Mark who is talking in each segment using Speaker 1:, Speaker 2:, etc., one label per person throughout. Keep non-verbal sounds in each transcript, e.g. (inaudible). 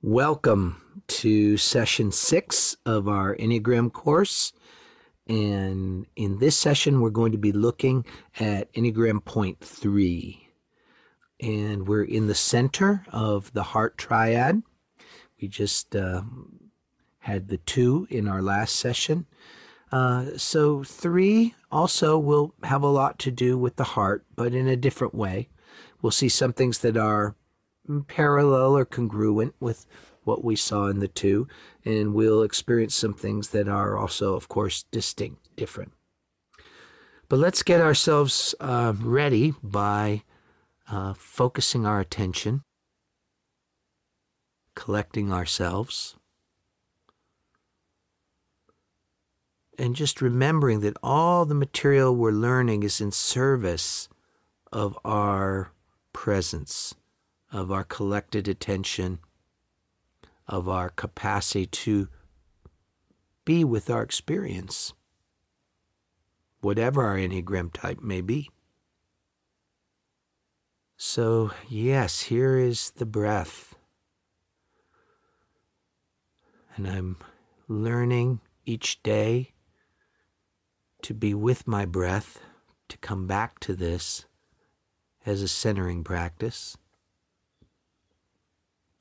Speaker 1: Welcome to session six of our Enneagram course. And in this session, we're going to be looking at Enneagram point three. And we're in the center of the heart triad. We just uh, had the two in our last session. Uh, so, three also will have a lot to do with the heart, but in a different way. We'll see some things that are parallel or congruent with what we saw in the two, and we'll experience some things that are also, of course, distinct, different. But let's get ourselves uh, ready by uh, focusing our attention, collecting ourselves, and just remembering that all the material we're learning is in service of our presence of our collected attention, of our capacity to be with our experience, whatever our Enneagram type may be. So, yes, here is the breath. And I'm learning each day to be with my breath, to come back to this as a centering practice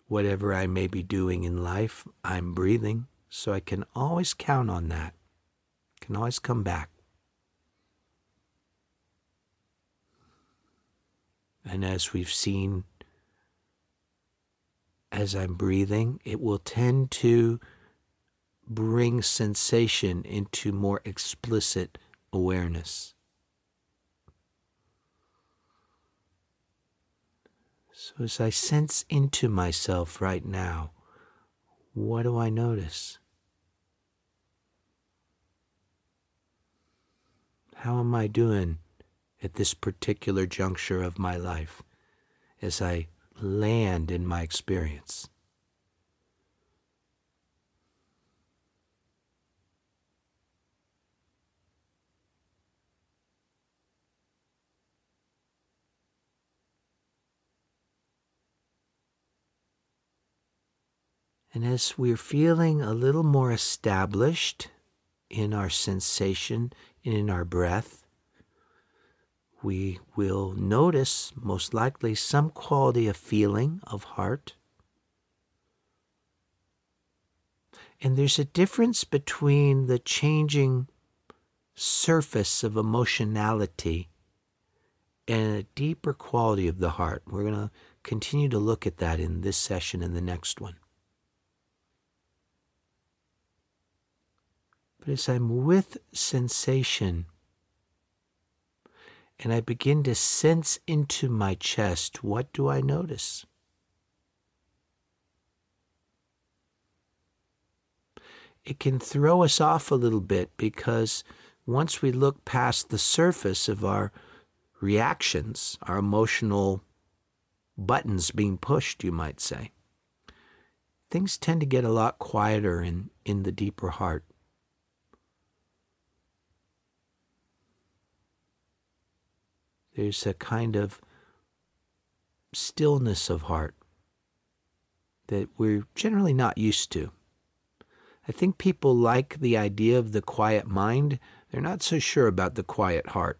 Speaker 1: whatever I may be doing in life, I'm breathing, so I can always count on that. Can always come back. And as we've seen, as I'm breathing, it will tend to bring sensation into more explicit awareness. So as I sense into myself right now, what do I notice? How am I doing at this particular juncture of my life as I land in my experience? And as we're feeling a little more established in our sensation and in our breath, we will notice most likely some quality of feeling of heart. And there's a difference between the changing surface of emotionality and a deeper quality of the heart. We're going to continue to look at that in this session and the next one. But as I'm with sensation and I begin to sense into my chest, what do I notice? It can throw us off a little bit because once we look past the surface of our reactions, our emotional buttons being pushed, you might say, things tend to get a lot quieter in, in the deeper heart. There's a kind of stillness of heart that we're generally not used to. I think people like the idea of the quiet mind. They're not so sure about the quiet heart.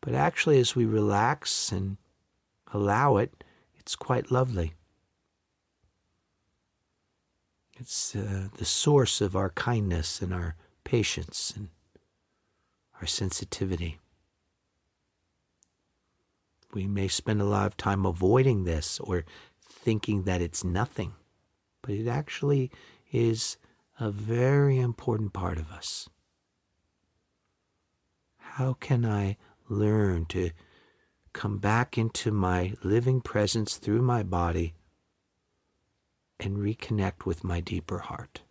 Speaker 1: But actually, as we relax and allow it, it's quite lovely. It's uh, the source of our kindness and our patience and our sensitivity. We may spend a lot of time avoiding this or thinking that it's nothing, but it actually is a very important part of us. How can I learn to come back into my living presence through my body and reconnect with my deeper heart?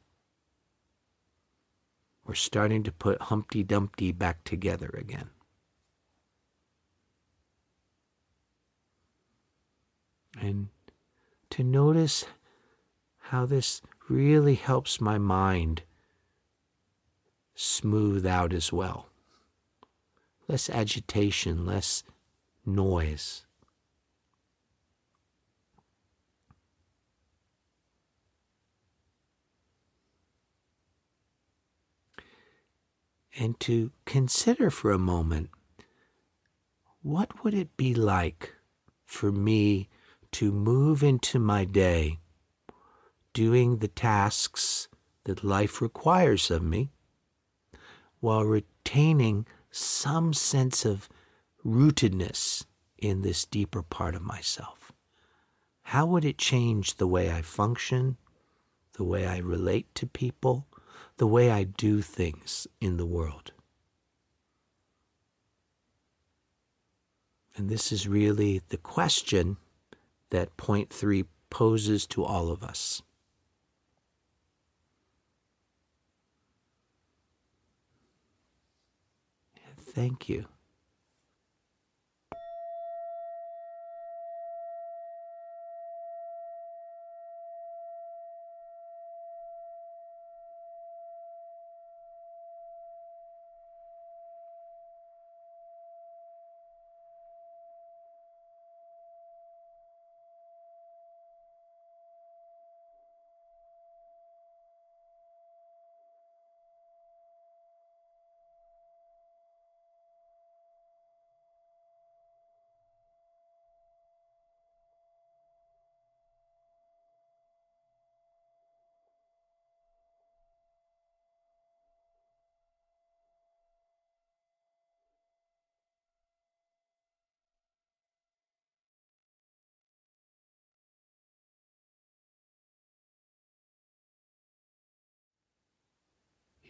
Speaker 1: We're starting to put Humpty Dumpty back together again. and to notice how this really helps my mind smooth out as well. Less agitation, less noise. And to consider for a moment what would it be like for me to move into my day doing the tasks that life requires of me while retaining some sense of rootedness in this deeper part of myself? How would it change the way I function, the way I relate to people, the way I do things in the world? And this is really the question that point three poses to all of us. Thank you.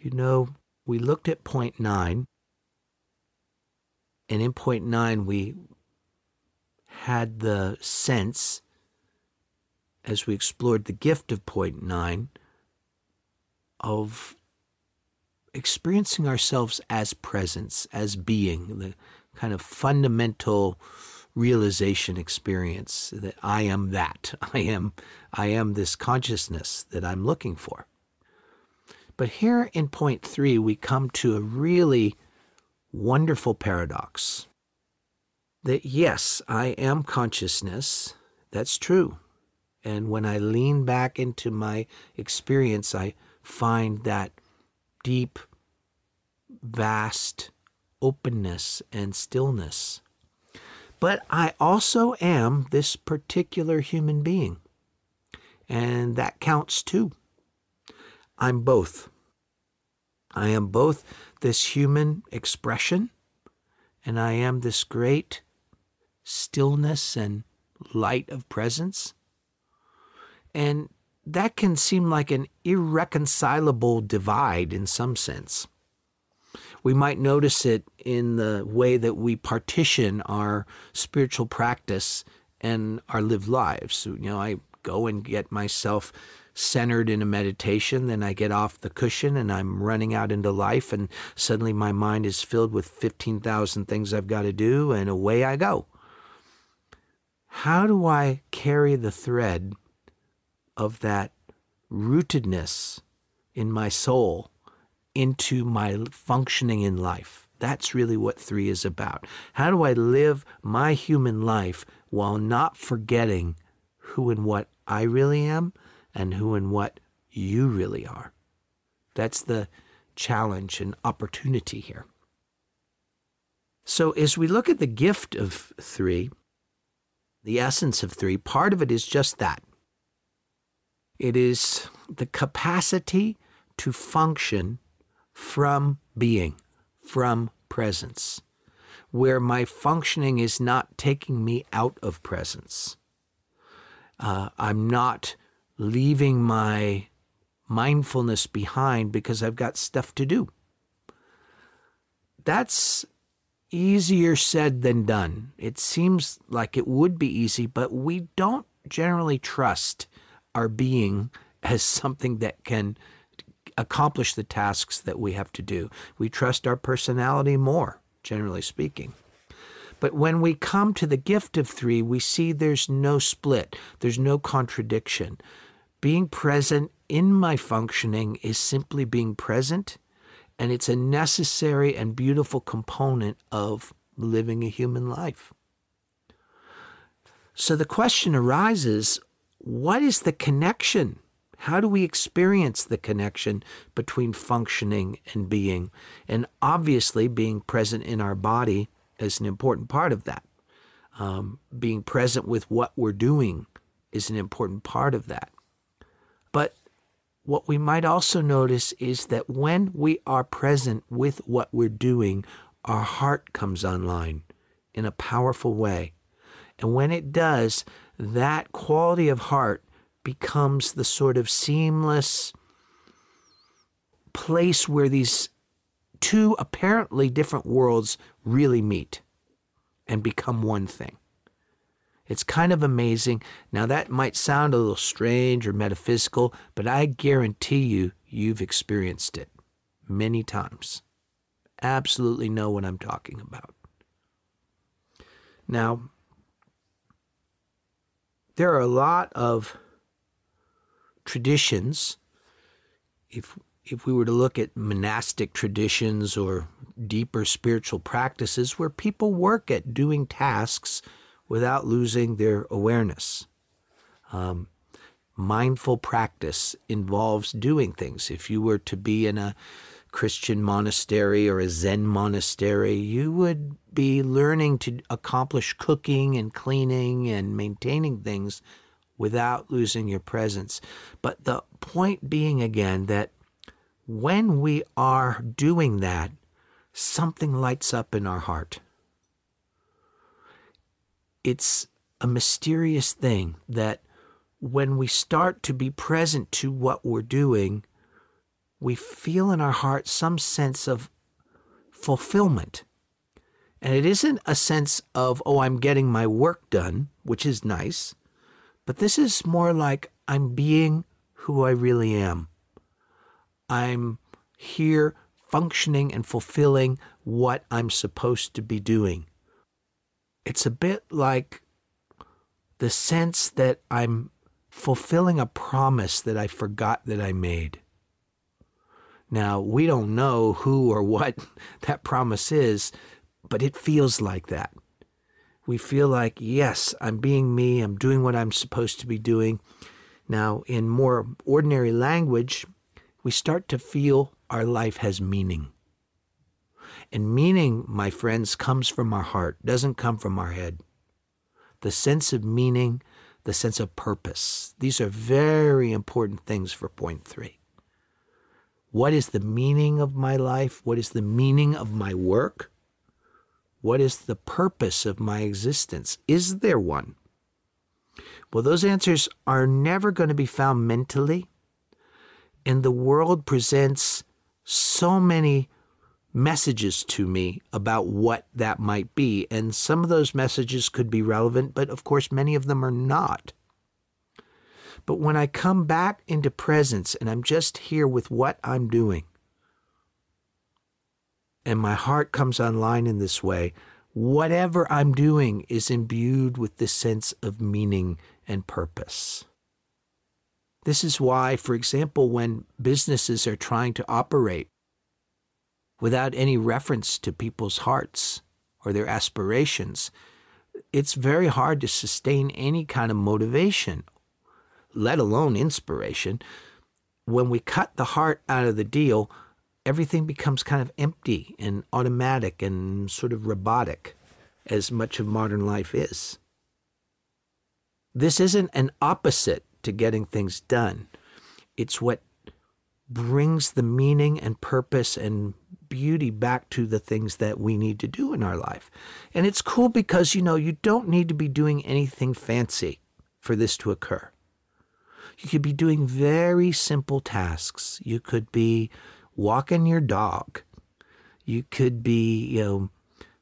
Speaker 1: You know, we looked at point nine, and in point nine, we had the sense, as we explored the gift of point nine, of experiencing ourselves as presence, as being, the kind of fundamental realization experience that I am that. (laughs) I am I am this consciousness that I'm looking for. But here in point three, we come to a really wonderful paradox that yes, I am consciousness. That's true. And when I lean back into my experience, I find that deep, vast openness and stillness. But I also am this particular human being. And that counts too. I'm both. I am both this human expression and I am this great stillness and light of presence. And that can seem like an irreconcilable divide in some sense. We might notice it in the way that we partition our spiritual practice and our lived lives. You know, I go and get myself centered in a meditation, then I get off the cushion and I'm running out into life, and suddenly my mind is filled with 15,000 things I've got to do, and away I go. How do I carry the thread of that rootedness in my soul into my functioning in life? That's really what three is about. How do I live my human life while not forgetting who and what I really am and who and what you really are. That's the challenge and opportunity here. So, as we look at the gift of three, the essence of three, part of it is just that it is the capacity to function from being, from presence, where my functioning is not taking me out of presence. Uh, I'm not leaving my mindfulness behind because I've got stuff to do. That's easier said than done. It seems like it would be easy, but we don't generally trust our being (laughs) as something that can accomplish the tasks that we have to do. We trust our personality more, generally speaking. But when we come to the gift of three, we see there's no split, there's no contradiction. Being present in my functioning is simply being present, and it's a necessary and beautiful component of living a human life. So the question arises what is the connection? How do we experience the connection between functioning and being? And obviously, being present in our body is an important part of that. Um, being present with what we're doing is an important part of that. But what we might also notice is that when we are present with what we're doing, our heart comes online in a powerful way. And when it does, that quality of heart becomes the sort of seamless place where these two apparently different worlds really meet and become one thing. It's kind of amazing. Now, that might sound a little strange or metaphysical, but I guarantee you, you've experienced it many times. Absolutely know what I'm talking about. Now, there are a lot of traditions. If if we were to look at monastic traditions or deeper spiritual practices where people work at doing tasks without losing their awareness. Um, mindful practice involves doing things. If you were to be in a Christian monastery or a Zen monastery, you would be learning to accomplish cooking and cleaning and maintaining things without losing your presence. But the point being again that when we are doing that, something lights up in our heart. It's a mysterious thing that when we start to be present to what we're doing, we feel in our heart some sense of fulfillment. And it isn't a sense of, oh, I'm getting my work done, which is nice, but this is more like I'm being who I really am. I'm here functioning and fulfilling what I'm supposed to be doing. It's a bit like the sense that I'm fulfilling a promise that I forgot that I made. Now, we don't know who or what (laughs) that promise is, but it feels like that. We feel like, yes, I'm being me, I'm doing what I'm supposed to be doing. Now, in more ordinary language, we start to feel our life has meaning. And meaning, my friends, comes from our heart, doesn't come from our head. The sense of meaning, the sense of purpose, these are very important things for point three. What is the meaning of my life? What is the meaning of my work? What is the purpose of my existence? Is there one? Well, those answers are never going to be found mentally. And the world presents so many messages to me about what that might be. And some of those messages could be relevant, but of course, many of them are not. But when I come back into presence and I'm just here with what I'm doing, and my heart comes online in this way, whatever I'm doing is imbued with this sense of meaning and purpose. This is why, for example, when businesses are trying to operate without any reference to people's hearts or their aspirations, it's very hard to sustain any kind of motivation let alone inspiration. When we cut the heart out of the deal, everything becomes kind of empty and automatic and sort of robotic, as much of modern life is. This isn't an opposite to getting things done. It's what brings the meaning and purpose and beauty back to the things that we need to do in our life. And it's cool because, you know, you don't need to be doing anything fancy for this to occur. You could be doing very simple tasks. You could be walking your dog. You could be, you know,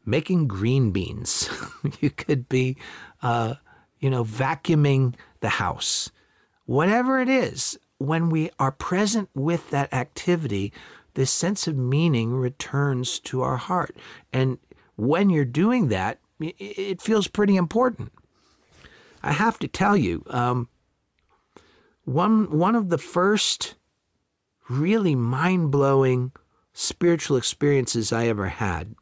Speaker 1: making green beans. (laughs) you could be, uh, you know, vacuuming the house. Whatever it is, when we are present with that activity, this sense of meaning returns to our heart. And when you're doing that, it feels pretty important. I have to tell you, um, one one of the first really mind-blowing spiritual experiences I ever had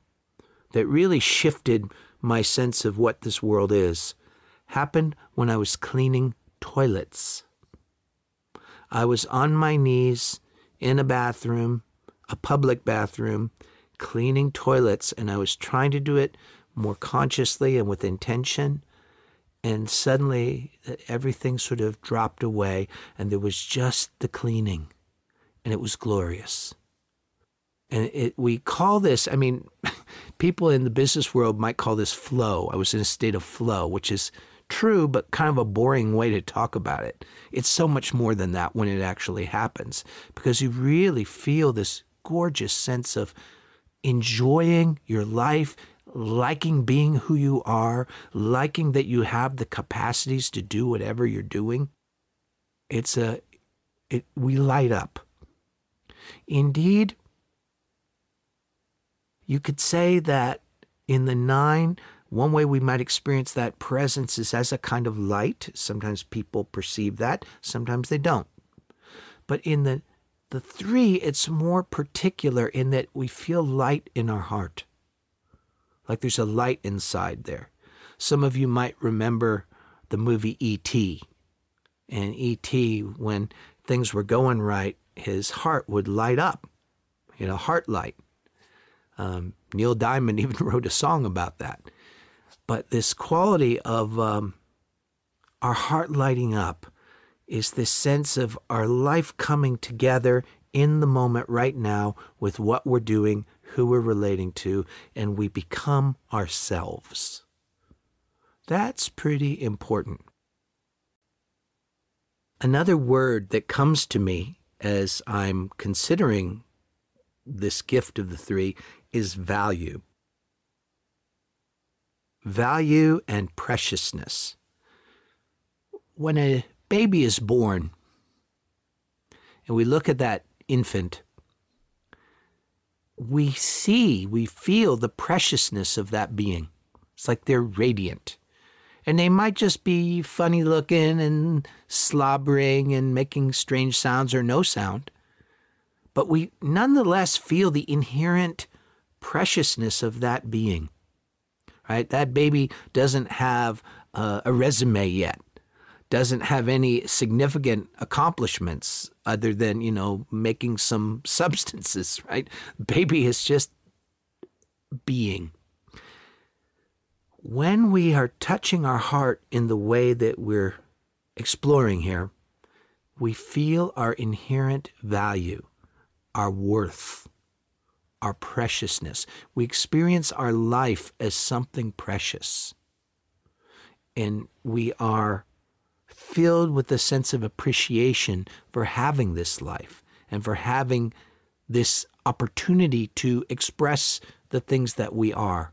Speaker 1: that really shifted my sense of what this world is happened when I was cleaning toilets. I was on my knees in a bathroom, a public bathroom, cleaning toilets, and I was trying to do it more consciously and with intention. And suddenly uh, everything sort of dropped away, and there was just the cleaning, and it was glorious. And it, we call this, I mean, (laughs) people in the business world might call this flow. I was in a state of flow, which is true, but kind of a boring way to talk about it. It's so much more than that when it actually happens because you really feel this gorgeous sense of enjoying your life, liking being who you are, liking that you have the capacities to do whatever you're doing. It's a, it, we light up. Indeed, you could say that in the nine, one way we might experience that presence is as a kind of light. Sometimes people perceive that, sometimes they don't. But in the the three, it's more particular in that we feel light in our heart. Like there's a light inside there. Some of you might remember the movie E.T. And E.T., when things were going right, his heart would light up, you know, heart light. Um, Neil Diamond (laughs) even wrote a song about that. But this quality of um, our heart lighting up is this sense of our life coming together in the moment right now with what we're doing, who we're relating to, and we become ourselves. That's pretty important. Another word that comes to me as I'm considering this gift of the three is value value and preciousness. When a baby is born and we look at that infant, we see, we feel the preciousness of that being. It's like they're radiant. And they might just be funny looking and slobbering and making strange sounds or no sound. But we nonetheless feel the inherent preciousness of that being right? That baby doesn't have uh, a resume yet, doesn't have any significant accomplishments other than, you know, making some (laughs) substances, right? Baby is just being. When we are touching our heart in the way that we're exploring here, we feel our inherent value, our worth our preciousness. We experience our life as something precious. And we are filled with a sense of appreciation for having this life and for having this opportunity to express the things that we are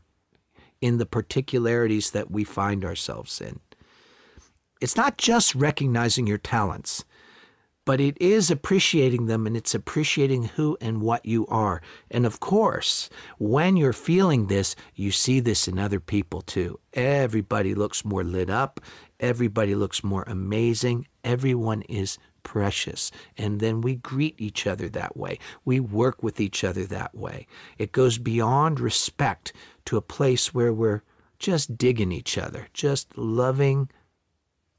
Speaker 1: in the particularities that we find ourselves in. It's not just recognizing your talents but it is appreciating them and it's appreciating who and what you are. And of course, when you're feeling this, you see this in other people too. Everybody looks more lit up, everybody looks more amazing, everyone is precious. And then we greet each other that way. We work with each other that way. It goes beyond respect to a place where we're just digging each other, just loving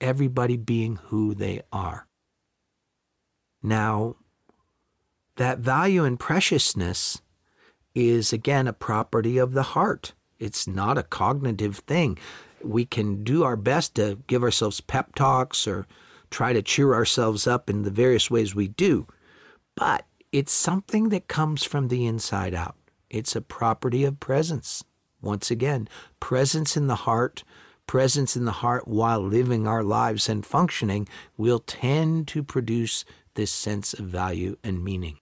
Speaker 1: everybody being who they are. Now, that value and preciousness is again a property of the heart. It's not a cognitive thing. We can do our best to give ourselves pep talks or try to cheer ourselves up in the various ways we do, but it's something that comes from the inside out. It's a property of presence. Once again, presence in the heart, presence in the heart while living our lives and functioning will tend to produce this sense of value and meaning.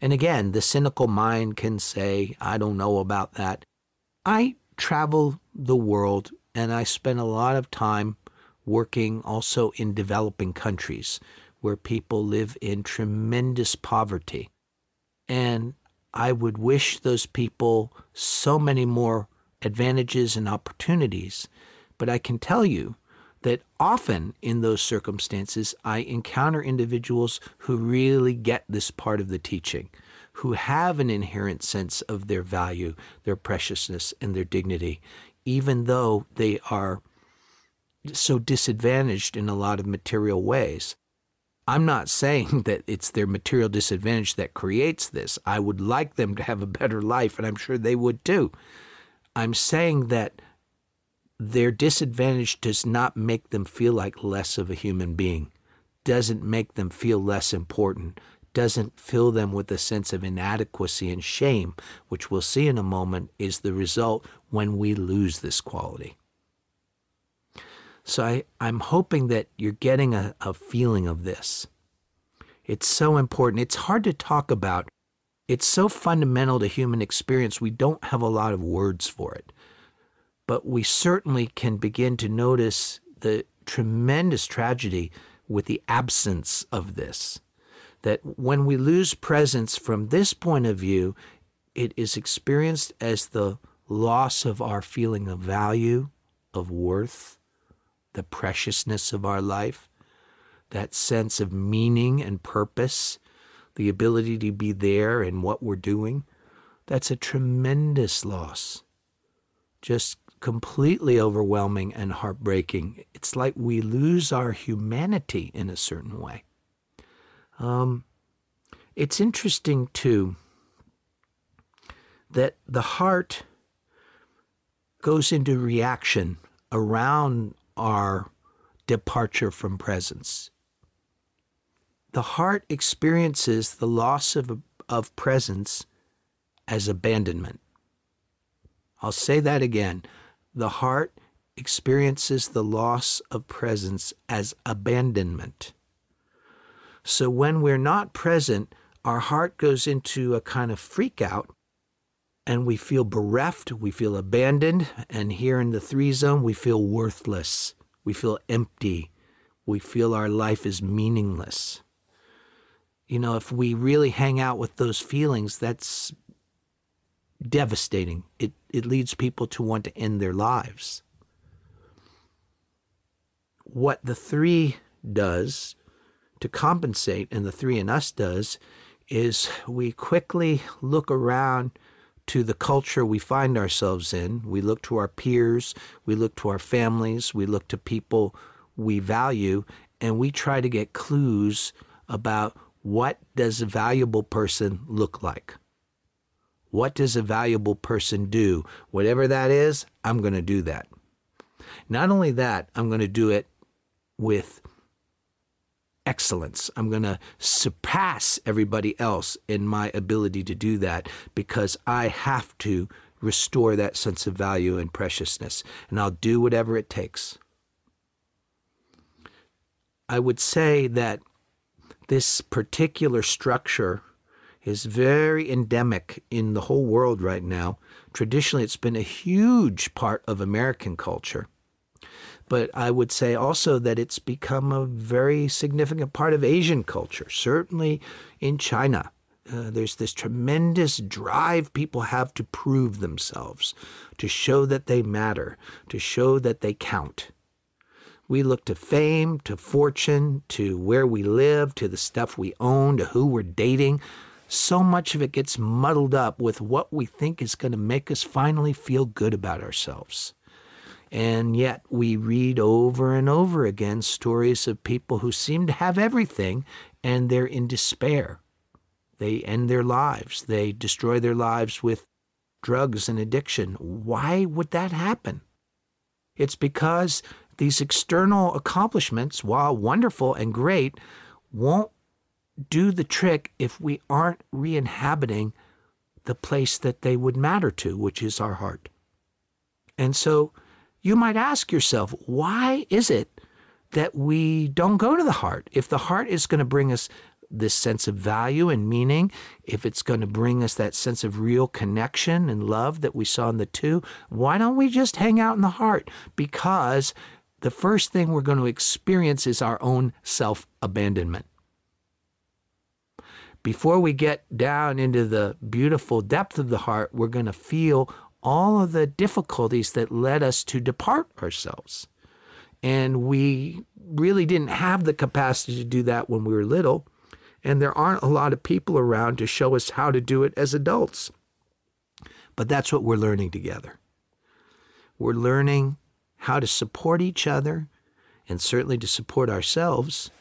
Speaker 1: And again, the cynical mind can say, I don't know about that. I travel the world and I spend a lot of time working also in developing countries where people live in tremendous poverty. And I would wish those people so many more advantages and opportunities. But I can tell you that often in those circumstances, I encounter individuals who really get this part of the teaching, who have an inherent sense of their value, their preciousness, and their dignity, even though they are so disadvantaged in a lot of material ways. I'm not saying (laughs) that it's their material disadvantage that creates this. I would like them to have a better life, and I'm sure they would too. I'm saying that their disadvantage does not make them feel like less of a human being, doesn't make them feel less important, doesn't fill them with a sense of inadequacy and shame, which we'll see in a moment is the result when we lose this quality. So I, I'm hoping that you're getting a, a feeling of this. It's so important. It's hard to talk about. It's so fundamental to human experience, we don't have a lot of words for it. But we certainly can begin to notice the tremendous tragedy with the absence of this. That when we lose presence from this point of view, it is experienced as the loss of our feeling of value, of worth, the preciousness of our life, that sense of meaning and purpose, the ability to be there in what we're doing. That's a tremendous loss. Just completely overwhelming and heartbreaking. It's like we lose our humanity in a certain way. Um, it's interesting, too, that the heart goes into reaction around our departure from presence. The heart experiences the loss of, of presence as abandonment. I'll say that again. The heart experiences the loss of presence as abandonment. So when we're not present, our heart goes into a kind of freak out and we feel bereft, we feel abandoned, and here in the three zone, we feel worthless, we feel empty, we feel our life is meaningless. You know, if we really hang out with those feelings, that's devastating. It, it leads people to want to end their lives. What the three does to compensate, and the three in us does, is we quickly look around to the culture we find ourselves in. We look to our peers, we look to our families, we look to people we value, and we try to get clues about what does a valuable person look like? What does a valuable person do? Whatever that is, I'm going to do that. Not only that, I'm going to do it with excellence. I'm going to surpass everybody else in my ability to do that because I have to restore that sense of value and preciousness. And I'll do whatever it takes. I would say that this particular structure is very endemic in the whole world right now. Traditionally, it's been a huge part of American culture. But I would say also that it's become a very significant part of Asian culture, certainly in China. Uh, there's this tremendous drive people have to prove themselves, to show that they matter, to show that they count. We look to fame, to fortune, to where we live, to the stuff we own, to who we're dating. So much of it gets muddled up with what we think is going to make us finally feel good about ourselves. And yet we read over and over again stories of people who seem to have everything and they're in despair. They end their lives, they destroy their lives with drugs and addiction. Why would that happen? It's because these external accomplishments, while wonderful and great, won't do the trick if we aren't re inhabiting the place that they would matter to, which is our heart. And so you might ask yourself, why is it that we don't go to the heart? If the heart is going to bring us this sense of value and meaning, if it's going to bring us that sense of real connection and love that we saw in the two, why don't we just hang out in the heart? Because the first thing we're going to experience is our own self abandonment. Before we get down into the beautiful depth of the heart, we're going to feel all of the difficulties that led us to depart ourselves. And we really didn't have the capacity to do that when we were little. And there aren't a lot of people around to show us how to do it as adults. But that's what we're learning together. We're learning how to support each other and certainly to support ourselves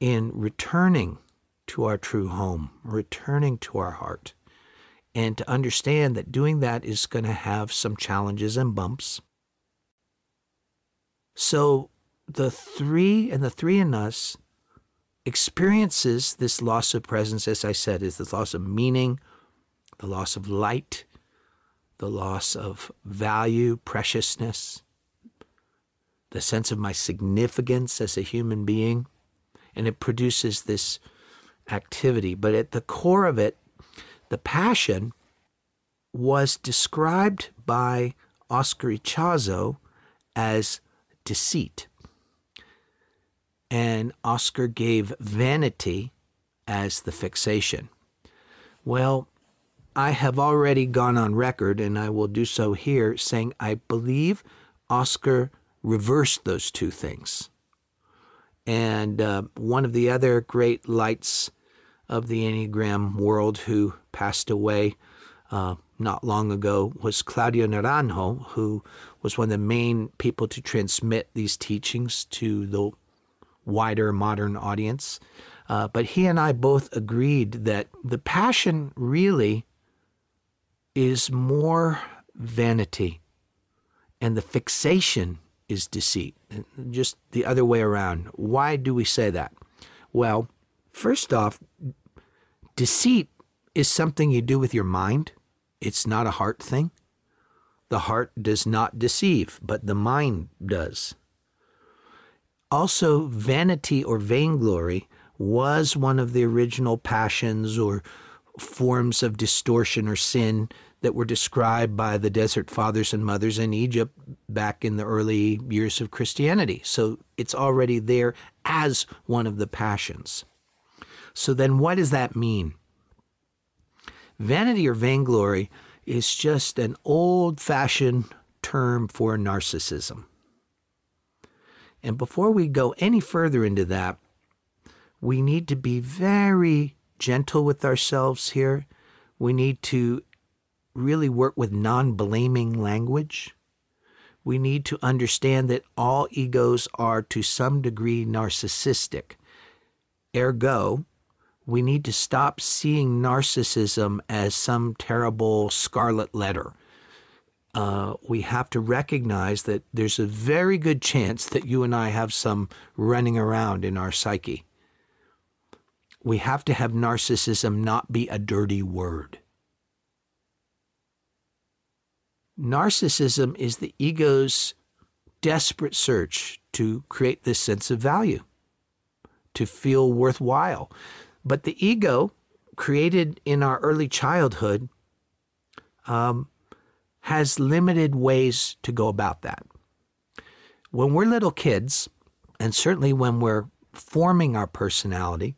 Speaker 1: in returning to our true home, returning to our heart, and to understand that doing that is going to have some challenges and bumps. So the three and the three in us experiences this loss of presence, as I said, is the loss of meaning, the loss of light, the loss of value, preciousness, the sense of my significance as a human being. And it produces this activity. But at the core of it, the passion was described by Oscar Ichazo as deceit. And Oscar gave vanity as the fixation. Well, I have already gone on record, and I will do so here, saying I believe Oscar reversed those two things. And uh, one of the other great lights of the Enneagram world who passed away uh, not long ago was Claudio Naranjo, who was one of the main people to transmit these teachings to the wider modern audience. Uh, but he and I both agreed that the passion really is more vanity, and the fixation is deceit. Just the other way around. Why do we say that? Well, first off, deceit is something you do with your mind, it's not a heart thing. The heart does not deceive, but the mind does. Also, vanity or vainglory was one of the original passions or forms of distortion or sin that were described by the desert fathers and mothers in Egypt back in the early years of Christianity. So it's already there as one of the passions. So then, what does that mean? Vanity or vainglory is just an old fashioned term for narcissism. And before we go any further into that, we need to be very gentle with ourselves here. We need to really work with non blaming language. We need to understand that all egos are to some degree narcissistic. Ergo, we need to stop seeing narcissism as some terrible scarlet letter. Uh, we have to recognize that there's a very good chance that you and I have some running around in our psyche. We have to have narcissism not be a dirty word. Narcissism is the ego's desperate search to create this sense of value, to feel worthwhile. But the ego, created in our early childhood, um, has limited ways to go about that. When we're little kids, and certainly when we're forming our personality,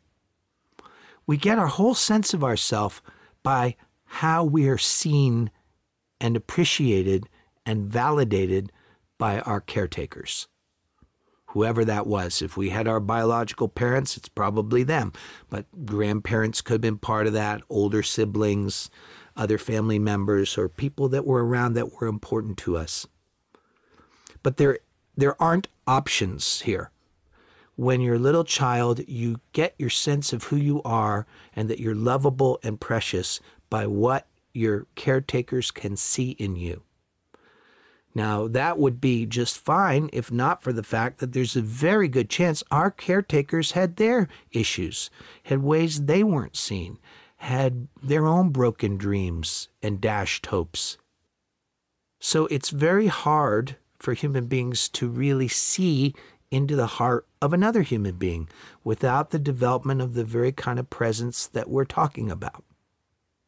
Speaker 1: we get our whole sense of ourself by how we are seen and appreciated and validated by our caretakers. Whoever that was. If we had our biological parents, it's probably them. But grandparents could have been part of that, older siblings, other family members, or people that were around that were important to us. But there, there aren't options here. When you're a little child, you get your sense of who you are and that you're lovable and precious by what your caretakers can see in you. Now, that would be just fine if not for the fact that there's a very good chance our caretakers had their issues, had ways they weren't seen, had their own broken dreams and dashed hopes. So it's very hard for human beings to really see into the heart of another human being without the development of the very kind of presence that we're talking about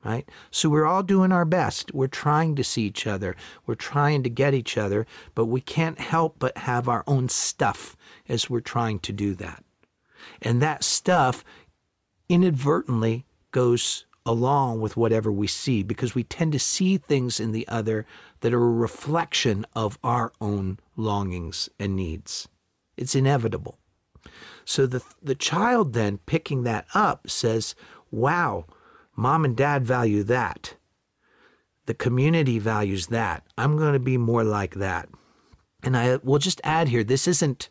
Speaker 1: right? So we're all doing our best. We're trying to see each other. We're trying to get each other, but we can't help but have our own stuff as we're trying to do that. And that stuff inadvertently goes along with whatever we see because we tend to see things in the other that are a reflection of our own longings and needs. It's inevitable. So the the child then picking that up says, "Wow, Mom and dad value that. The community values that. I'm going to be more like that. And I will just add here this isn't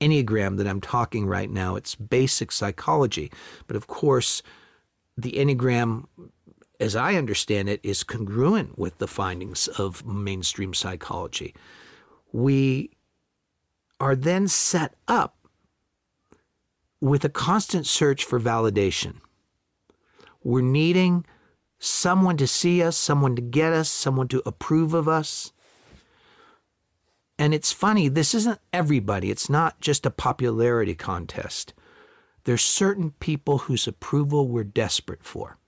Speaker 1: Enneagram that I'm talking right now. It's basic psychology. But of course, the Enneagram, as I understand it, is congruent with the findings of mainstream psychology. We are then set up with a constant search for validation. We're needing someone to see us, someone to get us, someone to approve of us. And it's funny, this isn't everybody. It's not just a popularity contest. There's certain people whose approval we're desperate for.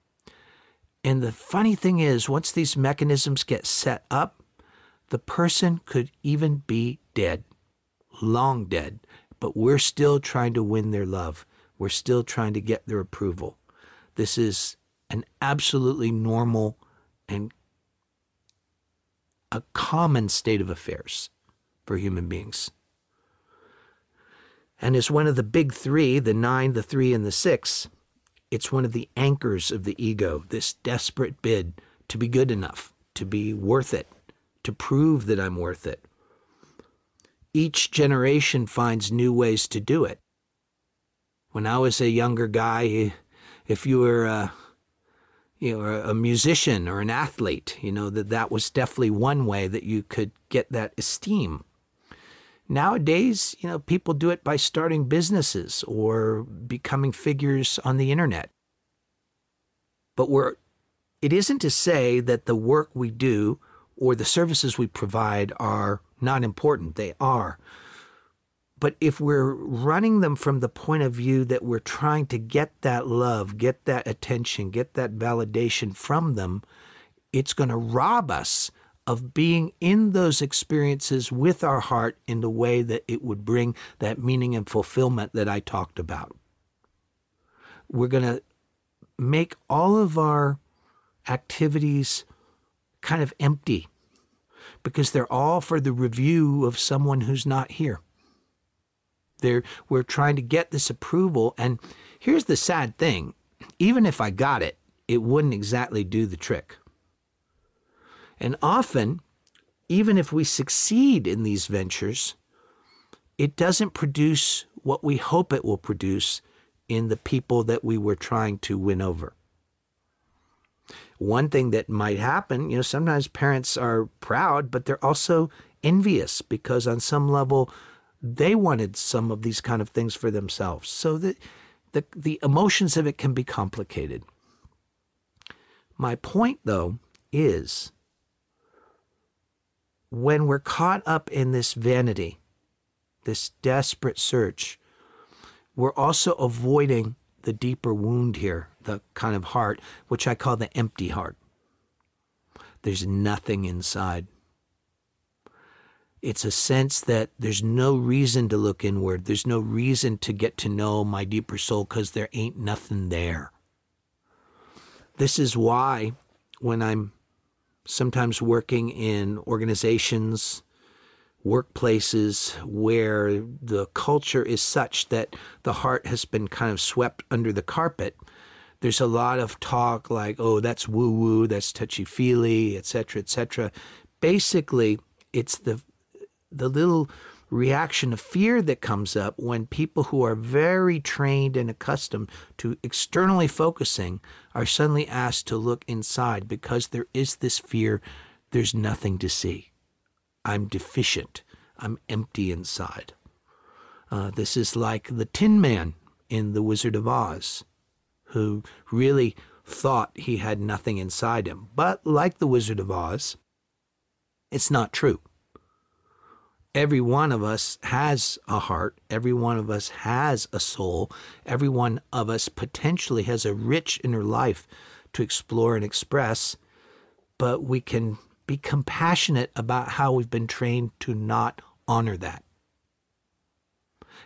Speaker 1: And the funny thing is, once these mechanisms get set up, the person could even be dead, long dead, but we're still trying to win their love. We're still trying to get their approval. This is an absolutely normal and a common state of affairs for human beings. And as one of the big three, the nine, the three, and the six, it's one of the anchors of the ego, this desperate bid to be good enough, to be worth it, to prove that I'm worth it. Each generation finds new ways to do it. When I was a younger guy, if you were a, you know, a musician or an athlete, you know, that that was definitely one way that you could get that esteem. Nowadays, you know, people do it by starting businesses or becoming figures on the internet. But we're it isn't to say that the work we do or the services we provide are not important. They are. But if we're running them from the point of view that we're trying to get that love, get that attention, get that validation from them, it's going to rob us of being in those experiences with our heart in the way that it would bring that meaning and fulfillment that I talked about. We're going to make all of our activities kind of empty because they're all for the review of someone who's not here. They're, we're trying to get this approval. And here's the sad thing even if I got it, it wouldn't exactly do the trick. And often, even if we succeed in these ventures, it doesn't produce what we hope it will produce in the people that we were trying to win over. One thing that might happen, you know, sometimes parents are proud, but they're also envious because on some level they wanted some of these kind of things for themselves. So that the, the emotions of it can be complicated. My point, though, is when we're caught up in this vanity, this desperate search, we're also avoiding the deeper wound here, the kind of heart, which I call the empty heart. There's nothing inside. It's a sense that there's no reason to look inward. There's no reason to get to know my deeper soul because there ain't nothing there. This is why when I'm sometimes working in organizations, workplaces where the culture is such that the heart has been kind of swept under the carpet. There's a lot of talk like, oh, that's woo woo, that's touchy feely, etc., etc. Basically, it's the the little reaction of fear that comes up when people who are very trained and accustomed to externally focusing are suddenly asked to look inside because there is this fear there's nothing to see. I'm deficient. I'm empty inside. Uh, this is like the Tin Man in The Wizard of Oz, who really thought he had nothing inside him. But like the Wizard of Oz, it's not true every one of us has a heart. Every one of us has a soul. Every one of us potentially has a rich inner life to explore and express, but we can be compassionate about how we've been trained to not honor that.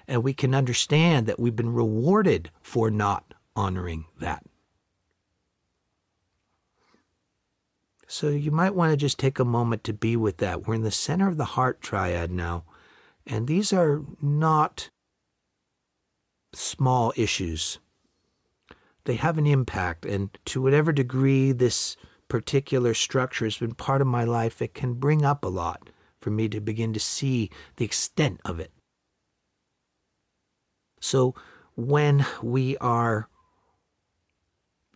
Speaker 1: And we can understand that we've been rewarded for not honoring that. So you might want to just take a moment to be with that. We're in the center of the heart triad now, and these are not small issues. They have an impact, and to whatever degree this particular structure has been part of my life, it can bring up a lot for me to begin to see the extent of it. So when we are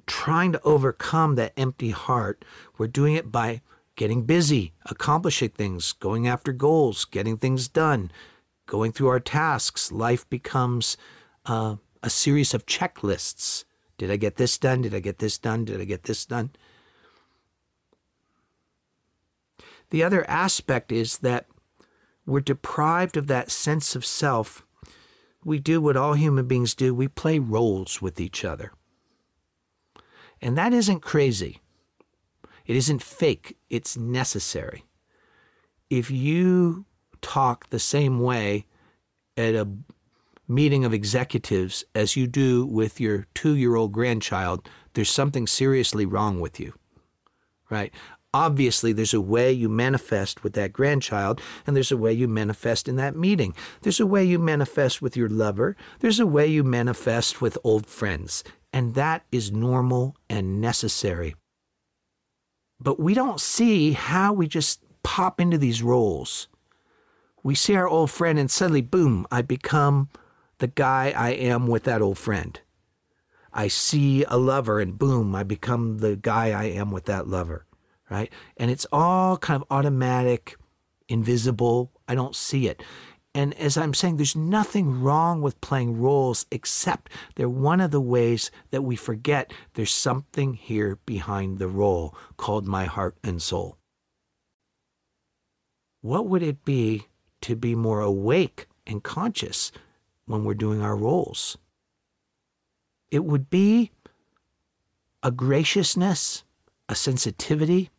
Speaker 1: trying to overcome that empty heart, we're doing it by getting busy, accomplishing things, going after goals, getting things done, going through our tasks. Life becomes uh, a series of checklists. Did I get this done? Did I get this done? Did I get this done? The other aspect is that we're deprived of that sense of self. We do what all human beings do we play roles with each other. And that isn't crazy. It isn't fake, it's necessary. If you talk the same way at a meeting of executives as you do with your two year old grandchild, there's something seriously wrong with you, right? Obviously, there's a way you manifest with that grandchild, and there's a way you manifest in that meeting. There's a way you manifest with your lover. There's a way you manifest with old friends. And that is normal and necessary. But we don't see how we just pop into these roles. We see our old friend, and suddenly, boom, I become the guy I am with that old friend. I see a lover, and boom, I become the guy I am with that lover right? And it's all kind of automatic, invisible. I don't see it. And as I'm saying, there's nothing wrong with playing roles, except they're one of the ways that we forget there's something here behind the role called my heart and soul. What would it be to be more awake and conscious when we're doing our roles? It would be a graciousness, a sensitivity,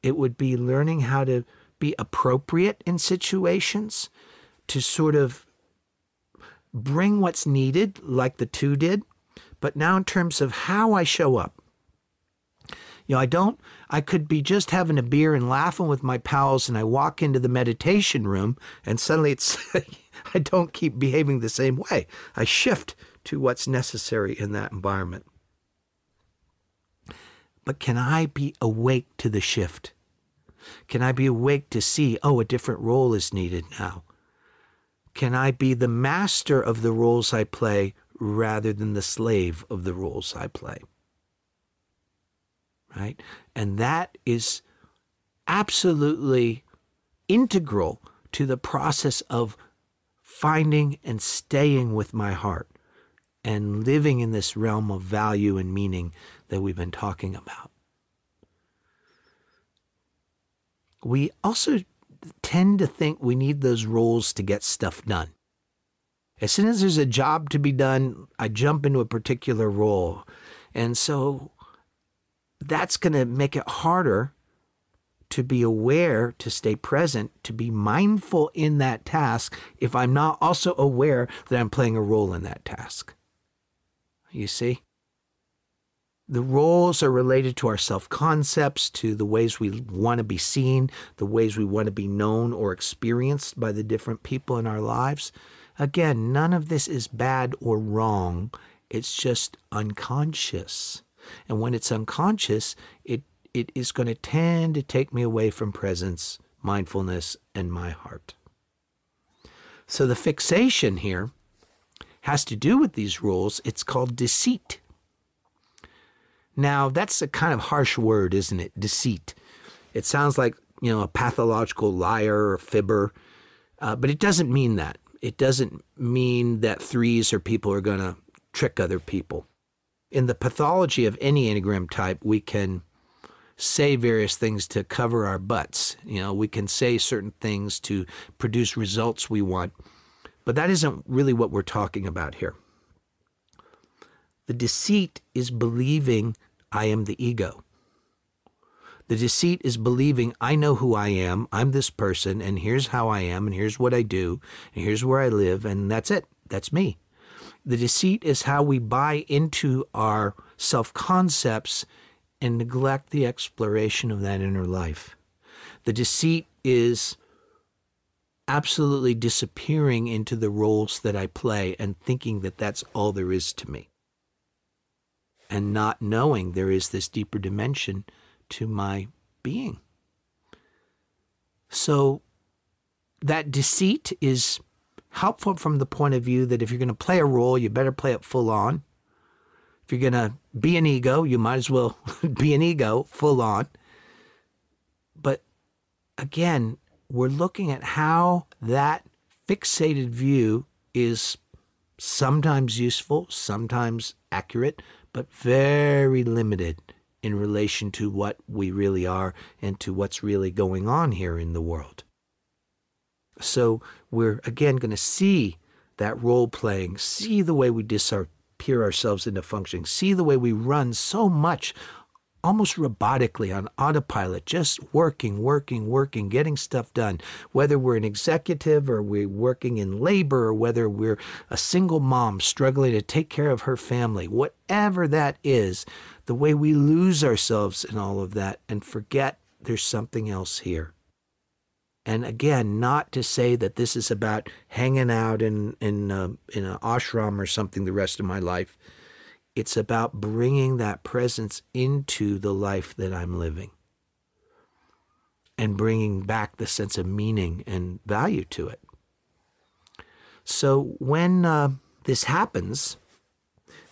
Speaker 1: it would be learning how to be appropriate in situations, to sort of bring what's needed, like the two did. But now, in terms of how I show up, you know, I don't, I could be just having a beer and laughing with my pals, and I walk into the meditation room, and suddenly it's, (laughs) I don't keep behaving the same way. I shift to what's necessary in that environment. But can I be awake to the shift? Can I be awake to see, oh, a different role is needed now? Can I be the master of the roles I play rather than the slave of the roles I play? Right? And that is absolutely integral to the process of finding and staying with my heart and living in this realm of value and meaning that we've been talking about. We also tend to think we need those roles to get stuff done. As soon as there's a job to be done, I jump into a particular role. And so that's going to make it harder to be aware, to stay present, to be mindful in that task if I'm not also aware that I'm playing a role in that task. You see? The roles are related to our self concepts, to the ways we want to be seen, the ways we want to be known or experienced by the different people in our lives. Again, none of this is bad or wrong. It's just unconscious. And when it's unconscious, it, it is going to tend to take me away from presence, mindfulness, and my heart. So the fixation here has to do with these rules. It's called deceit. Now, that's a kind of harsh word, isn't it? Deceit. It sounds like, you know, a pathological liar or fibber, uh, but it doesn't mean that. It doesn't mean that threes or people are going to trick other people. In the pathology of any Enneagram type, we can say various things to cover our butts. You know, we can say certain things to produce results we want, but that isn't really what we're talking about here. The deceit is believing I am the ego. The deceit is believing I know who I am, I'm this person, and here's how I am, and here's what I do, and here's where I live, and that's it. That's me. The deceit is how we buy into our self concepts and neglect the exploration of that inner life. The deceit is absolutely disappearing into the roles that I play and thinking that that's all there is to me and not knowing there is this deeper dimension to my being. So that deceit is helpful from the point of view that if you're going to play a role, you better play it full on. If you're going to be an ego, you might as well (laughs) be an ego full on. But again, we're looking at how that fixated view is sometimes useful, sometimes accurate, but very limited in relation to what we really are and to what's really going on here in the world. So we're again going to see that role playing, see the way we disappear ourselves into functioning, see the way we run so much almost robotically on autopilot, just working, working, working, getting stuff done. Whether we're an executive or we're working in labor or whether we're a single mom struggling to take care of her family, whatever that is, the way we lose ourselves in all of that and forget there's something else here. And again, not to say that this is about hanging out in in uh, in an ashram or something the rest of my life. It's about bringing that presence into the life that I'm living and bringing back the sense of meaning and value to it. So when uh, this happens,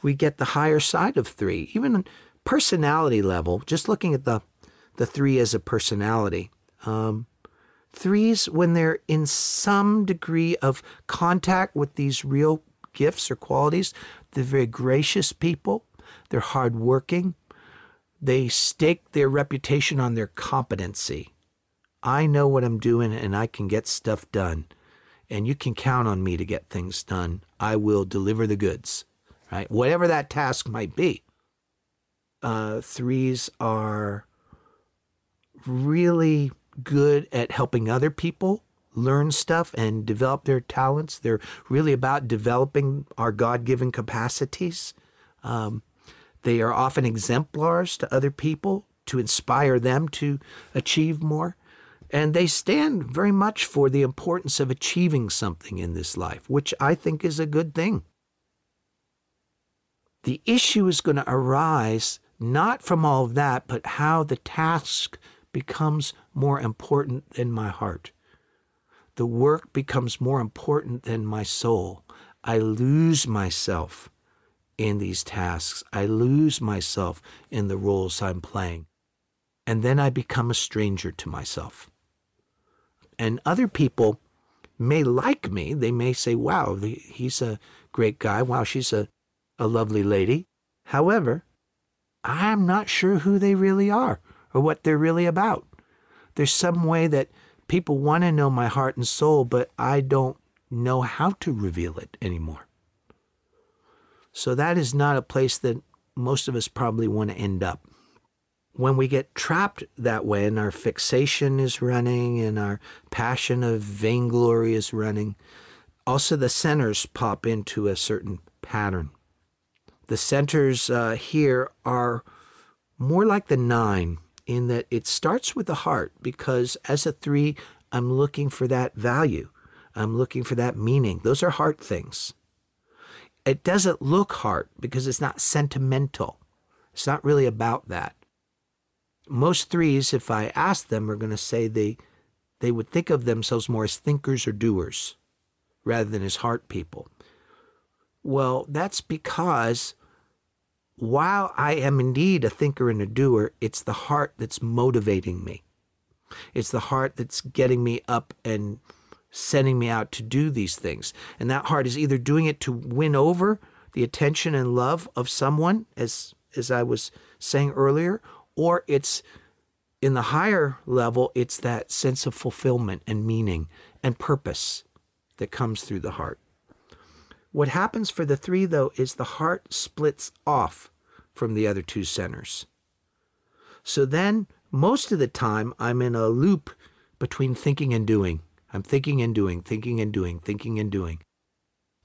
Speaker 1: we get the higher side of three, even personality level. Just looking at the the three as a personality. Um, threes, when they're in some degree of contact with these real gifts or qualities, they're very gracious people. They're hardworking. They stake their reputation on their competency. I know what I'm doing and I can get stuff done. And you can count on me to get things done. I will deliver the goods, right? Whatever that task might be. Uh, threes are really good at helping other people learn stuff and develop their talents. They're really about developing our God given capacities. Um, they are often exemplars to other people to inspire them to achieve more. And they stand very much for the importance of achieving something in this life, which I think is a good thing. The issue is going to arise not from all of that, but how the task becomes more important than my heart the work becomes more important than my soul. I lose myself in these tasks. I lose myself in the roles I'm playing. And then I become a stranger to myself. And other people may like me. They may say, wow, he's a great guy. Wow, she's a, a lovely lady. However, I'm not sure who they really are or what they're really about. There's some way that People want to know my heart and soul, but I don't know how to reveal it anymore. So that is not a place that most of us probably want to end up. When we get trapped that way and our fixation is running and our passion of vainglory is running, also the centers pop into a certain pattern. The centers uh, here are more like the nine in that it starts with the heart because as a three, I'm looking for that value. I'm looking for that meaning. Those are heart things. It doesn't look heart because it's not sentimental. It's not really about that. Most threes, if I ask them, are going to say they they would think of themselves more as thinkers or doers rather than as heart people. Well, that's because while I am indeed a thinker and a doer, it's the heart that's motivating me. It's the heart that's getting me up and sending me out to do these things. And that heart is either doing it to win over the attention and love of someone, as as I was saying earlier, or it's in the higher level, it's that sense of fulfillment and meaning and purpose that comes through the heart. What happens for the three, though, is the heart splits off from the other two centers. So then, most of the time, I'm in a loop between thinking and doing. I'm thinking and doing, thinking and doing, thinking and doing.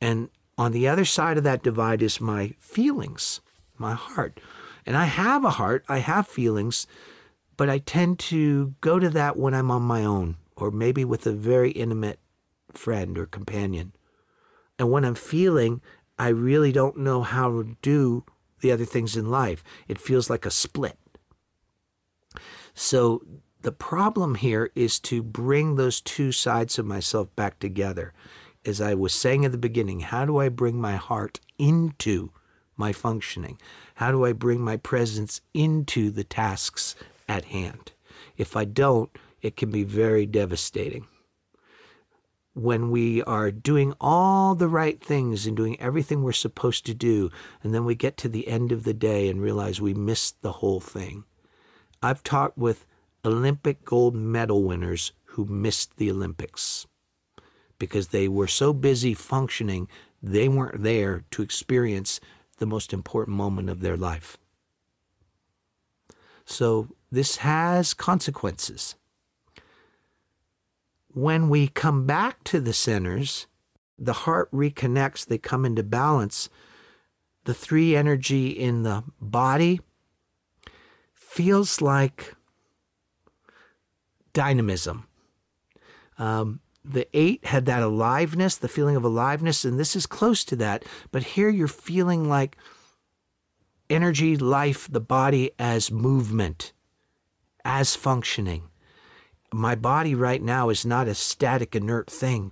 Speaker 1: And on the other side of that divide is my feelings, my heart. And I have a heart, I have feelings, but I tend to go to that when I'm on my own, or maybe with a very intimate friend or companion. And when I'm feeling, I really don't know how to do the other things in life. It feels like a split. So the problem here is to bring those two sides of myself back together. as I was saying at the beginning, how do I bring my heart into my functioning? How do I bring my presence into the tasks at hand? If I don't, it can be very devastating. When we are doing all the right things and doing everything we're supposed to do, and then we get to the end of the day and realize we missed the whole thing. I've talked with Olympic gold medal winners who missed the Olympics because they were so busy functioning, they weren't there to experience the most important moment of their life. So this has consequences. When we come back to the centers, the heart reconnects, they come into balance. The three energy in the body feels like dynamism. Um, the eight had that aliveness, the feeling of aliveness, and this is close to that. But here you're feeling like energy, life, the body as movement, as functioning. My body right now is not a static, inert thing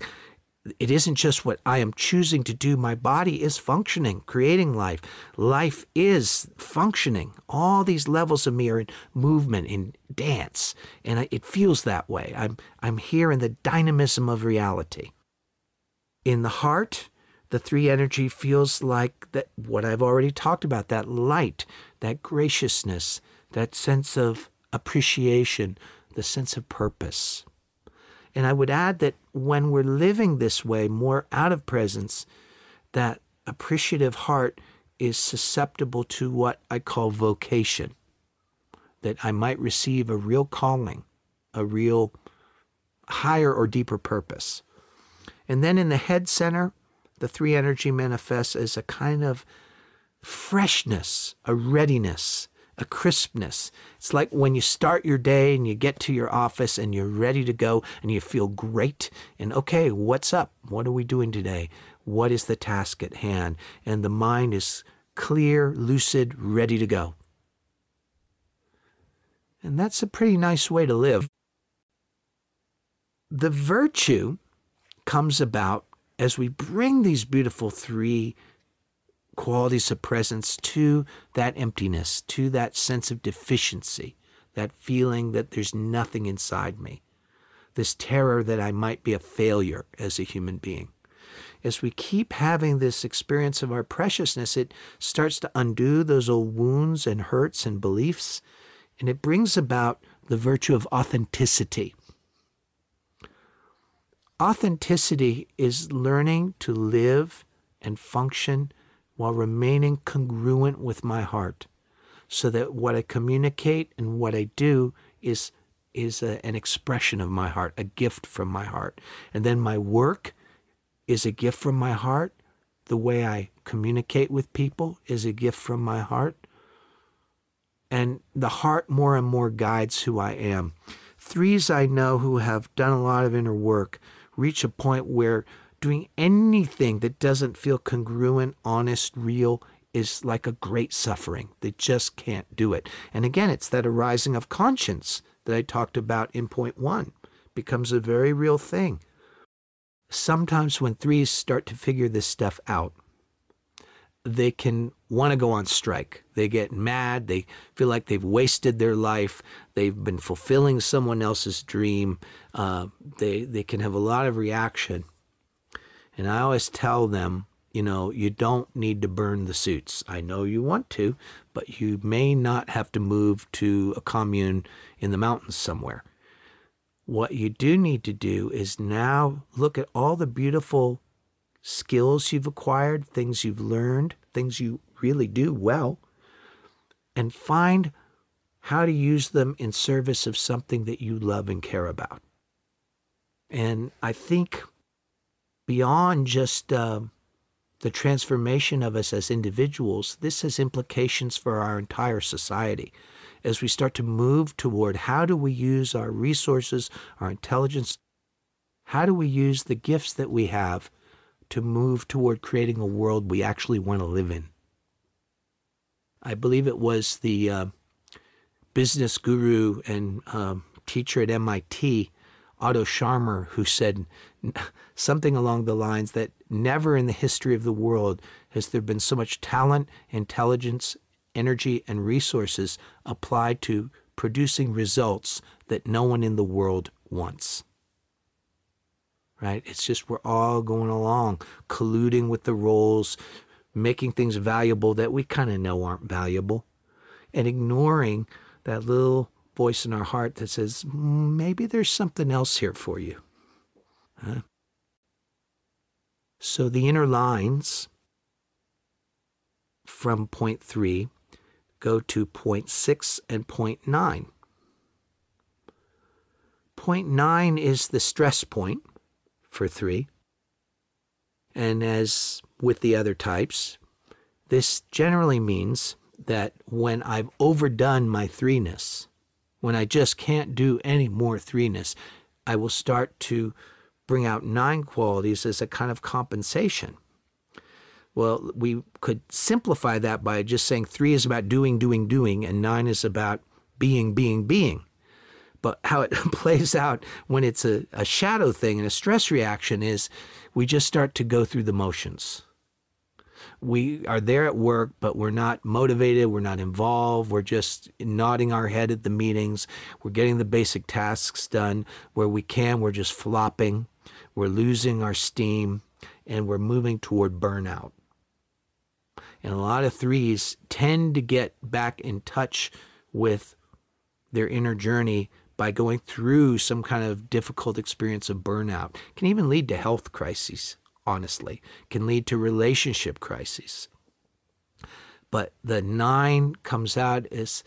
Speaker 1: it isn't just what I am choosing to do. My body is functioning, creating life. Life is functioning. All these levels of me are in movement, in dance, and it feels that way. I'm, I'm here in the dynamism of reality. In the heart, the three energy feels like that what I've already talked about that light, that graciousness, that sense of appreciation, the sense of purpose. And I would add that when we're living this way, more out of presence, that appreciative heart is susceptible to what I call vocation. That I might receive a real calling, a real higher or deeper purpose. And then in the head center, the three energy manifests as a kind of freshness, a readiness, a crispness. It's like when you start your day and you get to your office and you're ready to go and you feel great. And okay, what's up? What are we doing today? What is the task at hand? And the mind is clear, lucid, ready to go. And that's a pretty nice way to live. The virtue comes about as we bring these beautiful three qualities of presence to that emptiness, to that sense of deficiency, that feeling that there's nothing inside me, this terror that I might be a failure as a human being. As we keep having this experience of our preciousness, it starts to undo those old wounds and hurts and beliefs, and it brings about the virtue of authenticity. Authenticity is learning to live and function while remaining congruent with my heart so that what I communicate and what I do is is a, an expression of my heart, a gift from my heart. And then my work is a gift from my heart. The way I communicate with people is a gift from my heart. And the heart more and more guides who I am. Threes I know who have done a lot of inner work reach a point where doing anything that doesn't feel congruent, honest, real is like a great suffering. They just can't do it. And again, it's that arising of conscience that I talked about in point one becomes a very real thing. Sometimes when threes start to figure this stuff out, they can want to go on strike. They get mad. They feel like they've wasted their life. They've been fulfilling someone else's dream. Uh, they they can have a lot of reaction. And I always tell them, you know, you don't need to burn the suits. I know you want to, but you may not have to move to a commune in the mountains somewhere. What you do need to do is now look at all the beautiful skills you've acquired, things you've learned, things you really do well, and find how to use them in service of something that you love and care about. And I think beyond just uh, the transformation of us as individuals, this has implications for our entire society. As we start to move toward how do we use our resources, our intelligence, how do we use the gifts that we have to move toward creating a world we actually want to live in? I believe it was the uh, business guru and um, teacher at MIT Otto Scharmer, who said something along the lines that never in the history of the world has there been so much talent, intelligence, energy, and resources applied to producing results that no one in the world wants. Right? It's just we're all going along, colluding with the roles, making things valuable that we kind of know aren't valuable, and ignoring that little voice in our heart that says, maybe there's something else here for you. Huh? So the inner lines from point three go to point six and point nine. Point nine is the stress point for three. And as with the other types, this generally means that when I've overdone my threeness, when I just can't do any more threeness, I will start to bring out nine qualities as a kind of compensation. Well, we could simplify that by just saying three is about doing, doing, doing, and nine is about being, being, being. But how it (laughs) plays out when it's a, a shadow thing and a stress reaction is we just start to go through the motions we are there at work, but we're not motivated, we're not involved, we're just nodding our head at the meetings, we're getting the basic tasks done where we can, we're just flopping, we're losing our steam, and we're moving toward burnout. And a lot of threes tend to get back in touch with their inner journey by going through some kind of difficult experience of burnout. It can even lead to health crises honestly, can lead to relationship crises. But the nine comes out as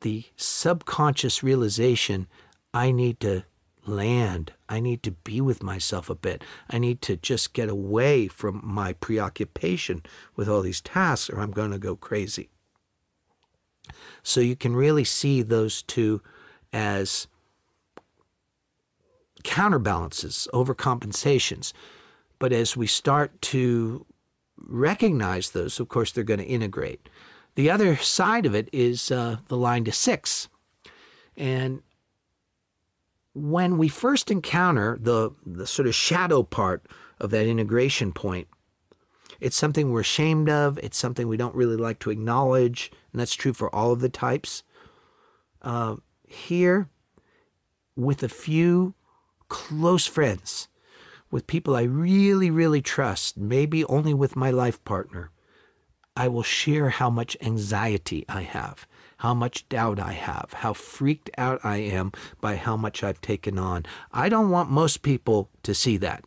Speaker 1: the subconscious realization I need to land. I need to be with myself a bit. I need to just get away from my preoccupation with all these tasks or I'm going to go crazy. So you can really see those two as counterbalances, overcompensations. But as we start to recognize those, of course, they're going to integrate. The other side of it is uh, the line to six. And when we first encounter the, the sort of shadow part of that integration point, it's something we're ashamed of. It's something we don't really like to acknowledge. And that's true for all of the types. Uh, here, with a few close friends, with people I really, really trust, maybe only with my life partner, I will share how much anxiety I have, how much doubt I have, how freaked out I am by how much I've taken on. I don't want most people to see that.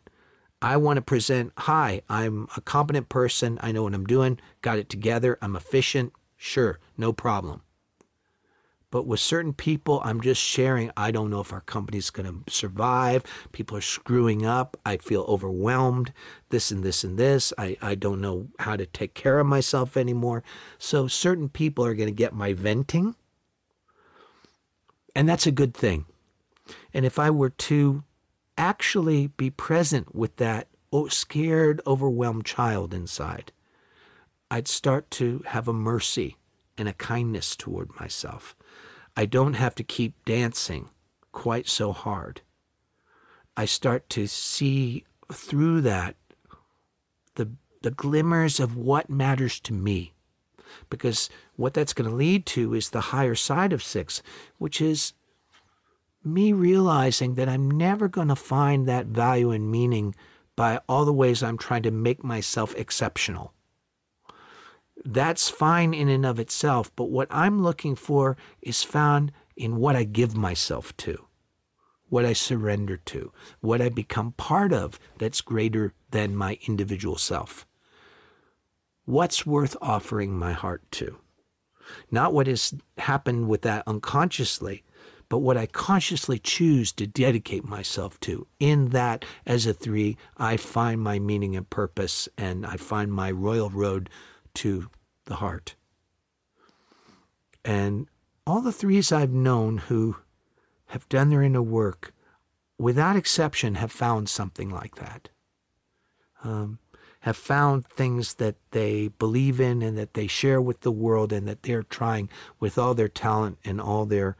Speaker 1: I want to present, hi, I'm a competent person. I know what I'm doing, got it together, I'm efficient. Sure, no problem. But with certain people, I'm just sharing. I don't know if our company's going to survive. People are screwing up. I feel overwhelmed. This and this and this. I, I don't know how to take care of myself anymore. So certain people are going to get my venting. And that's a good thing. And if I were to actually be present with that scared, overwhelmed child inside, I'd start to have a mercy and a kindness toward myself. I don't have to keep dancing quite so hard. I start to see through that the, the glimmers of what matters to me. Because what that's going to lead to is the higher side of six, which is me realizing that I'm never going to find that value and meaning by all the ways I'm trying to make myself exceptional that's fine in and of itself. But what I'm looking for is found in what I give myself to, what I surrender to, what I become part of that's greater than my individual self. What's worth offering my heart to? Not what has happened with that unconsciously, but what I consciously choose to dedicate myself to. In that, as a three, I find my meaning and purpose, and I find my royal road to the heart. And all the threes I've known who have done their inner work, without exception, have found something like that. Um, have found things that they believe in and that they share with the world and that they're trying with all their talent and all their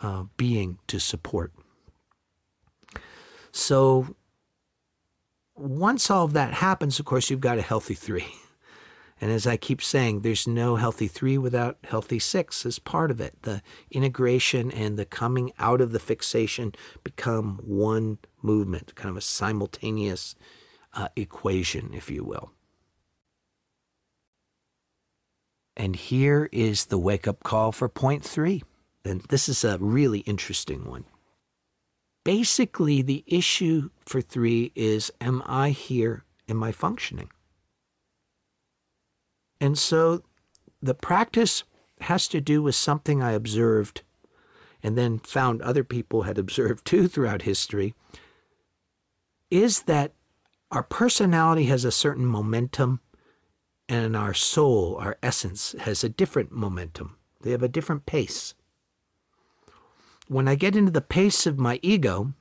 Speaker 1: uh, being to support. So once all of that happens, of course, you've got a healthy three. (laughs) And as I keep saying, there's no healthy three without healthy six as part of it. The integration and the coming out of the fixation become one movement, kind of a simultaneous uh, equation, if you will. And here is the wake up call for point three. And this is a really interesting one. Basically, the issue for three is Am I here? Am I functioning? And so the practice has to do with something I observed and then found other people had (laughs) observed too throughout history is that our personality has a certain momentum and our soul, our essence, has a different momentum. They have a different pace. When I get into the pace of my ego,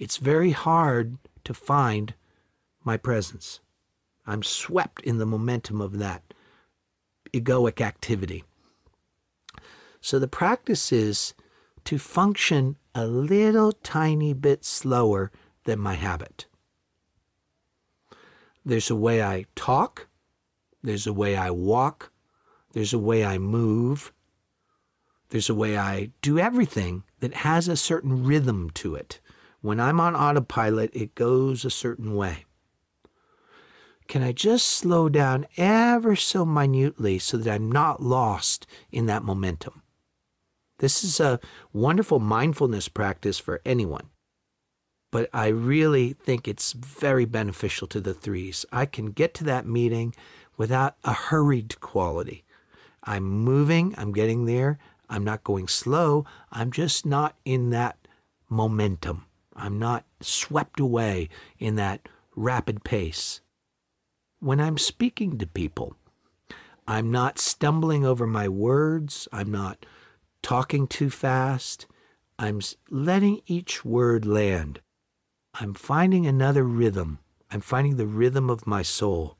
Speaker 1: it's very hard to find my presence. I'm swept in the momentum of that egoic activity. So the practice is to function a little tiny bit slower than my habit. There's a way I talk, there's a way I walk, there's a way I move, there's a way I do everything that has a certain rhythm to it. When I'm on autopilot, it goes a certain way. Can I just slow down ever so minutely so that I'm not lost in that momentum? This is a wonderful mindfulness practice for anyone. But I really think it's very beneficial to the threes. I can get to that meeting without a hurried quality. I'm moving, I'm getting there, I'm not going slow, I'm just not in that momentum. I'm not swept away in that rapid pace when I'm speaking to people. I'm not stumbling over my words. I'm not talking too fast. I'm letting each word land. I'm finding another rhythm. I'm finding the rhythm of my soul.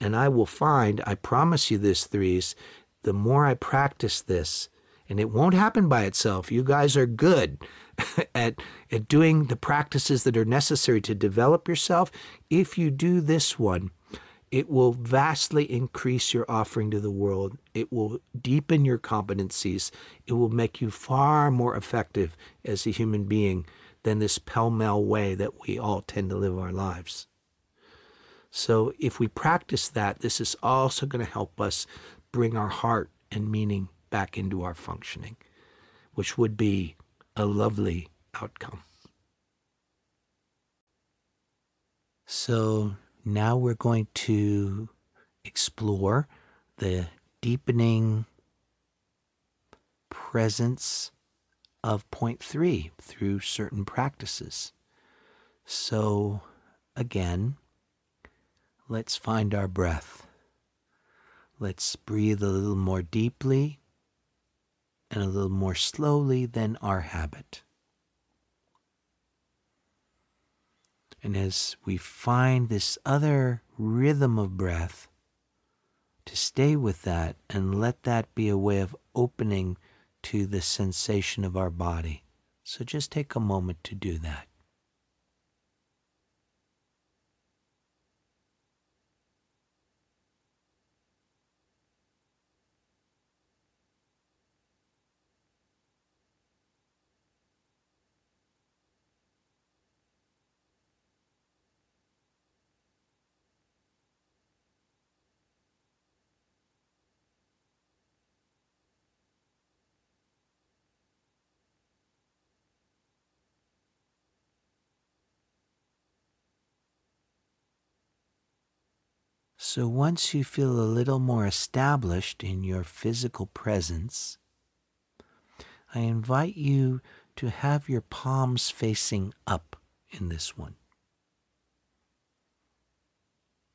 Speaker 1: And I will find, I promise you this, threes, the more I practice this, and it won't happen by itself. You guys are good (laughs) at, at doing the practices that are necessary to develop yourself. If you do this one, it will vastly increase your offering to the world. It will deepen your competencies. It will make you far more effective as a human being than this pell mell way that we all tend to live our lives. So, if we practice that, this is also going to help us bring our heart and meaning back into our functioning, which would be a lovely outcome. So, now we're going to explore the deepening presence of point three through certain practices. So, again, let's find our breath. Let's breathe a little more deeply and a little more slowly than our habit. And as we find this other rhythm of breath, to stay with that and let that be a way of opening to the sensation of our body. So just take a moment to do that. So once you feel a little more established in your physical presence, I invite you to have your palms facing up in this one.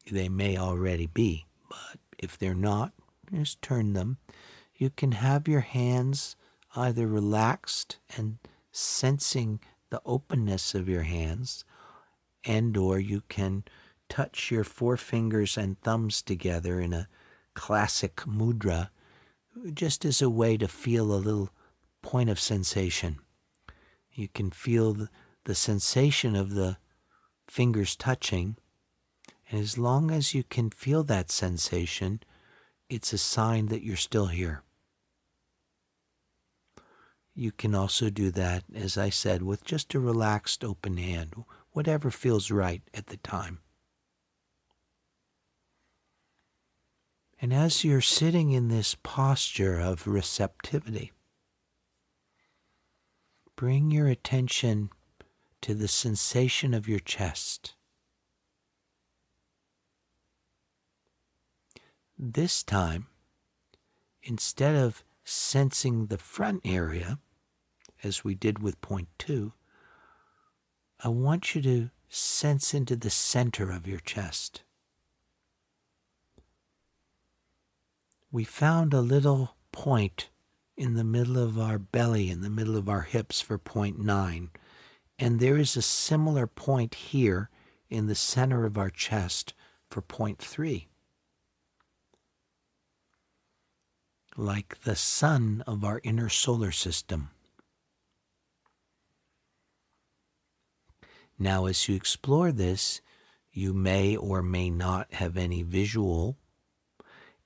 Speaker 1: They may already be, but if they're not, just turn them. You can have your hands either relaxed and sensing the openness of your hands, and or you can touch your forefingers and thumbs together in a classic mudra, just as a way to feel a little point of sensation. You can feel the, sensation of the fingers touching. And as long as you can feel that sensation, it's a sign that you're still here. You can also do that, as I said, with just a relaxed open hand, whatever feels right at the time. And as you're sitting in this posture of receptivity, bring your attention to the sensation of your chest. This time, instead of sensing the front area, as we did with point two, I want you to sense into the center of your chest. We found a little point in the middle of our belly, in the middle of our hips for point nine. And there is a similar point here in the center of our chest for point three. Like the sun of our inner solar system. Now, as you explore this, you may or may not have any visual,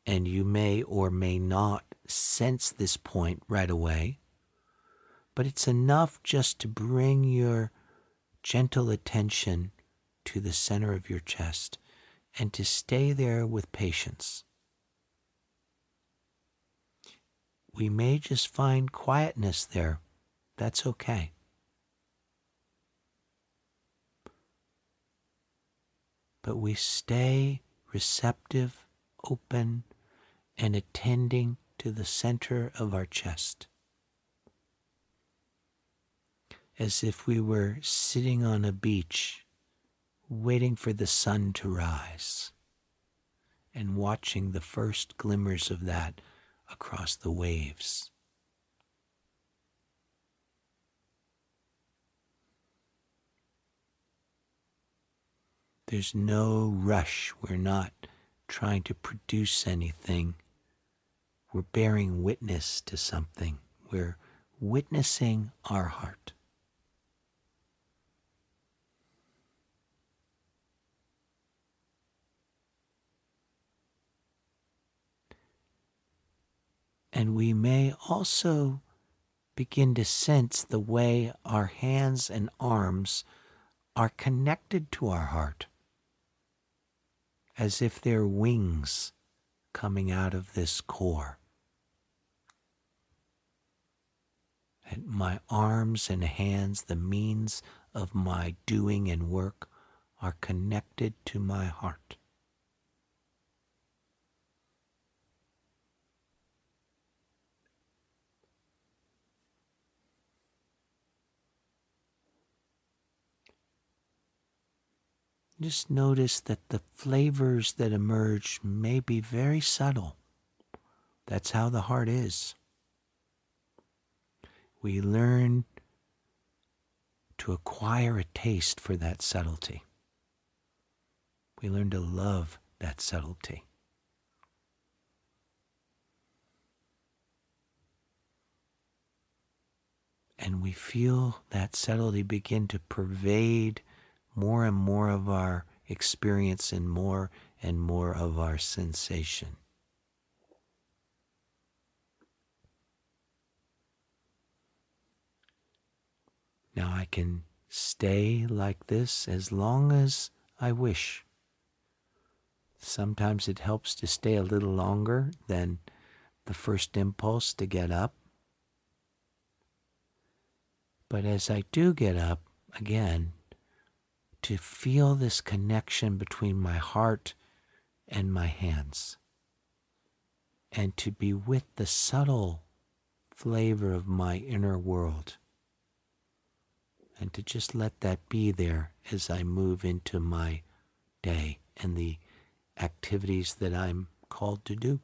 Speaker 1: and you may or may not sense this point right away, but it's enough just to bring your gentle attention to the center of your chest and to stay there with patience. We may just find quietness there. That's okay. but we stay receptive, open, and attending to the center of our chest. As if we were sitting on a beach, waiting for the sun to rise, and watching the first glimmers of that across the waves. There's no rush. We're not trying to produce anything. We're bearing witness to something. We're witnessing our heart. And we may also begin to sense the way our hands and arms are connected to our heart as if they're wings coming out of this core. My arms and hands, the means of my doing and work, are connected to my heart. Just notice that the flavors that emerge may be very subtle. That's how the heart is. We learn to acquire a taste for that subtlety. We learn to love that subtlety. And we feel that subtlety begin to pervade more and more of our experience and more and more of our sensation. Now I can stay like this as long as I wish. Sometimes it helps to stay a little longer than the first impulse to get up. But as I do get up again, to feel this connection between my heart and my hands, and to be with the subtle flavor of my inner world, and to just let that be there as I move into my day and the activities that I'm called to do.